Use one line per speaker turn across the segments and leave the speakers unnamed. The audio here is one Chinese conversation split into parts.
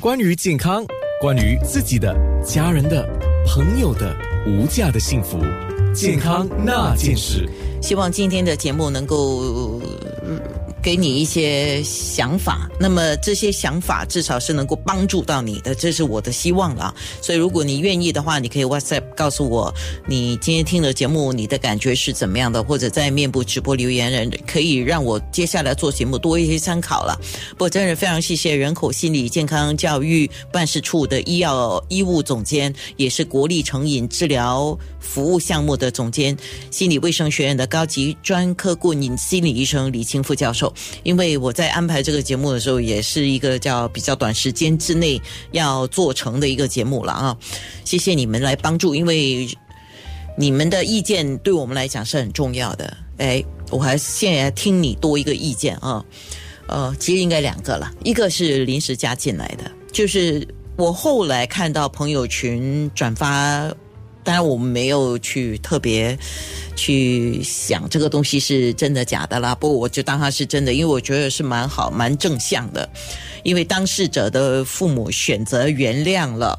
关于健康，关于自己的、家人的、朋友的无价的幸福，健康那件事。
希望今天的节目能够。给你一些想法，那么这些想法至少是能够帮助到你的，这是我的希望了。所以如果你愿意的话，你可以 WhatsApp 告诉我你今天听了节目，你的感觉是怎么样的，或者在面部直播留言人可以让我接下来做节目多一些参考了。不真的非常谢谢人口心理健康教育办事处的医药医务总监，也是国立成瘾治疗服务项目的总监，心理卫生学院的高级专科顾问心理医生李清富教授。因为我在安排这个节目的时候，也是一个叫比较短时间之内要做成的一个节目了啊！谢谢你们来帮助，因为你们的意见对我们来讲是很重要的。哎，我还现在听你多一个意见啊，呃，其实应该两个了，一个是临时加进来的，就是我后来看到朋友群转发。当然，我们没有去特别去想这个东西是真的假的啦。不过，我就当它是真的，因为我觉得是蛮好、蛮正向的。因为当事者的父母选择原谅了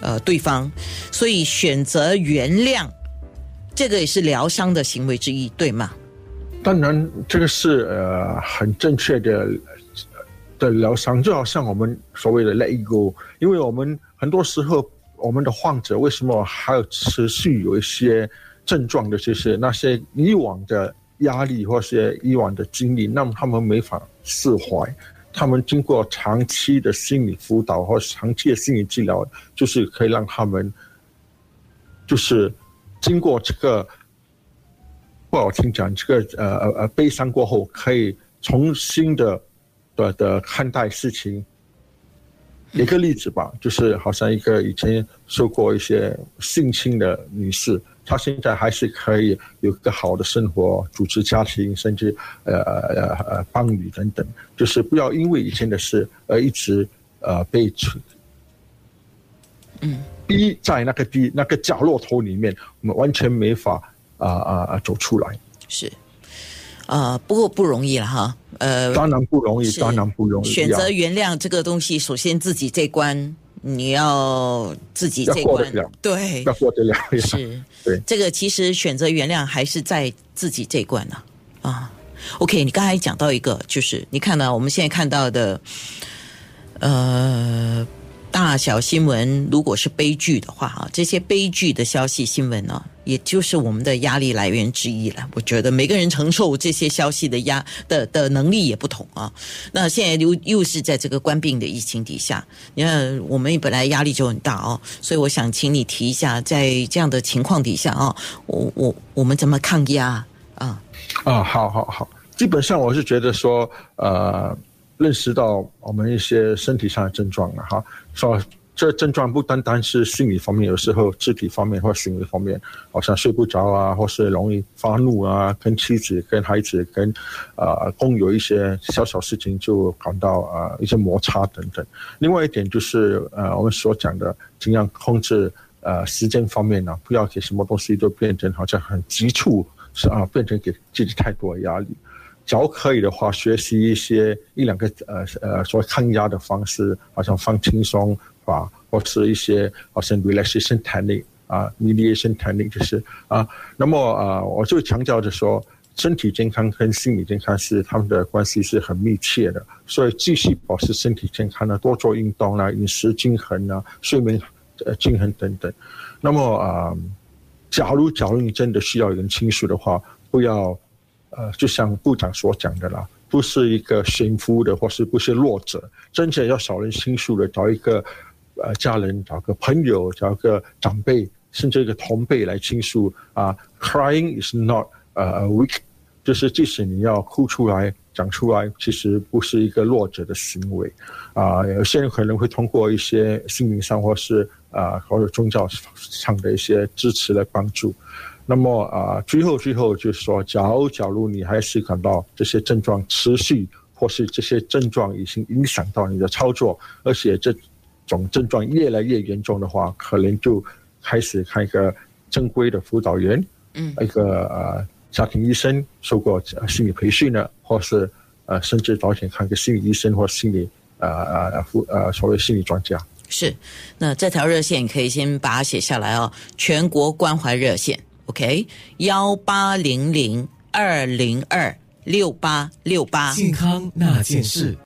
呃对方，所以选择原谅，这个也是疗伤的行为之一，对吗？
当然，这个是呃很正确的的疗伤，就好像我们所谓的 let go，因为我们很多时候。我们的患者为什么还有持续有一些症状的，就是那些以往的压力或是以往的经历，那么他们没法释怀。他们经过长期的心理辅导或长期的心理治疗，就是可以让他们，就是经过这个不好听讲，这个呃呃呃悲伤过后，可以重新的的的看待事情。一个例子吧，就是好像一个以前受过一些性侵的女士，她现在还是可以有个好的生活，组织家庭，甚至呃呃呃伴侣等等。就是不要因为以前的事而一直呃被嗯逼在那个逼那个角落头里面，我们完全没法啊啊走出来。
是。呃，不过不容易了哈。呃，
当然不容易，当然不容易。
选择原谅这个东西，首先自己这关你要自己这关对，
要过得了。
是，
对。
这个其实选择原谅还是在自己这关呢。啊，OK，你刚才讲到一个，就是你看到我们现在看到的，呃。大小新闻，如果是悲剧的话，啊，这些悲剧的消息新闻呢，也就是我们的压力来源之一了。我觉得每个人承受这些消息的压的的能力也不同啊。那现在又又是在这个官病的疫情底下，你看我们本来压力就很大哦，所以我想请你提一下，在这样的情况底下啊，我我我们怎么抗压啊？
啊，好好好，基本上我是觉得说，呃。认识到我们一些身体上的症状了哈，说这症状不单单是心理方面，有时候肢体方面或行为方面，好像睡不着啊，或是容易发怒啊，跟妻子、跟孩子、跟呃共有一些小小事情就感到啊一些摩擦等等。另外一点就是呃我们所讲的尽量控制呃时间方面呢，不要给什么东西都变成好像很急促，是啊，变成给自己太多压力。只要可以的话，学习一些一两个呃呃说抗压的方式，好像放轻松啊，或是一些好像 relaxation technique 啊，mediation technique 就是啊。那么啊，我就强调着说，身体健康跟心理健康是他们的关系是很密切的，所以继续保持身体健康呢，多做运动啦，饮食均衡啊，睡眠呃均衡等等。那么啊，假如假如你真的需要人倾诉的话，不要。呃，就像部长所讲的啦，不是一个驯夫的，或是不是弱者，真正要少人倾诉的，找一个呃家人，找个朋友，找个长辈，甚至一个同辈来倾诉啊。Crying is not 呃 weak，就是即使你要哭出来、讲出来，其实不是一个弱者的行为啊。有些人可能会通过一些心灵上或是啊或者宗教上的一些支持来帮助。那么啊，最后最后就是说，假如假如你还是感到这些症状持续，或是这些症状已经影响到你的操作，而且这种症状越来越严重的话，可能就开始看一个正规的辅导员，嗯，一个呃家庭医生受过心理培训的，或是呃甚至早点看个心理医生或心理呃呃护呃所谓心理专家。
是，那这条热线可以先把它写下来哦，全国关怀热线，OK，幺八零零二零二六八六八。
健康那件事。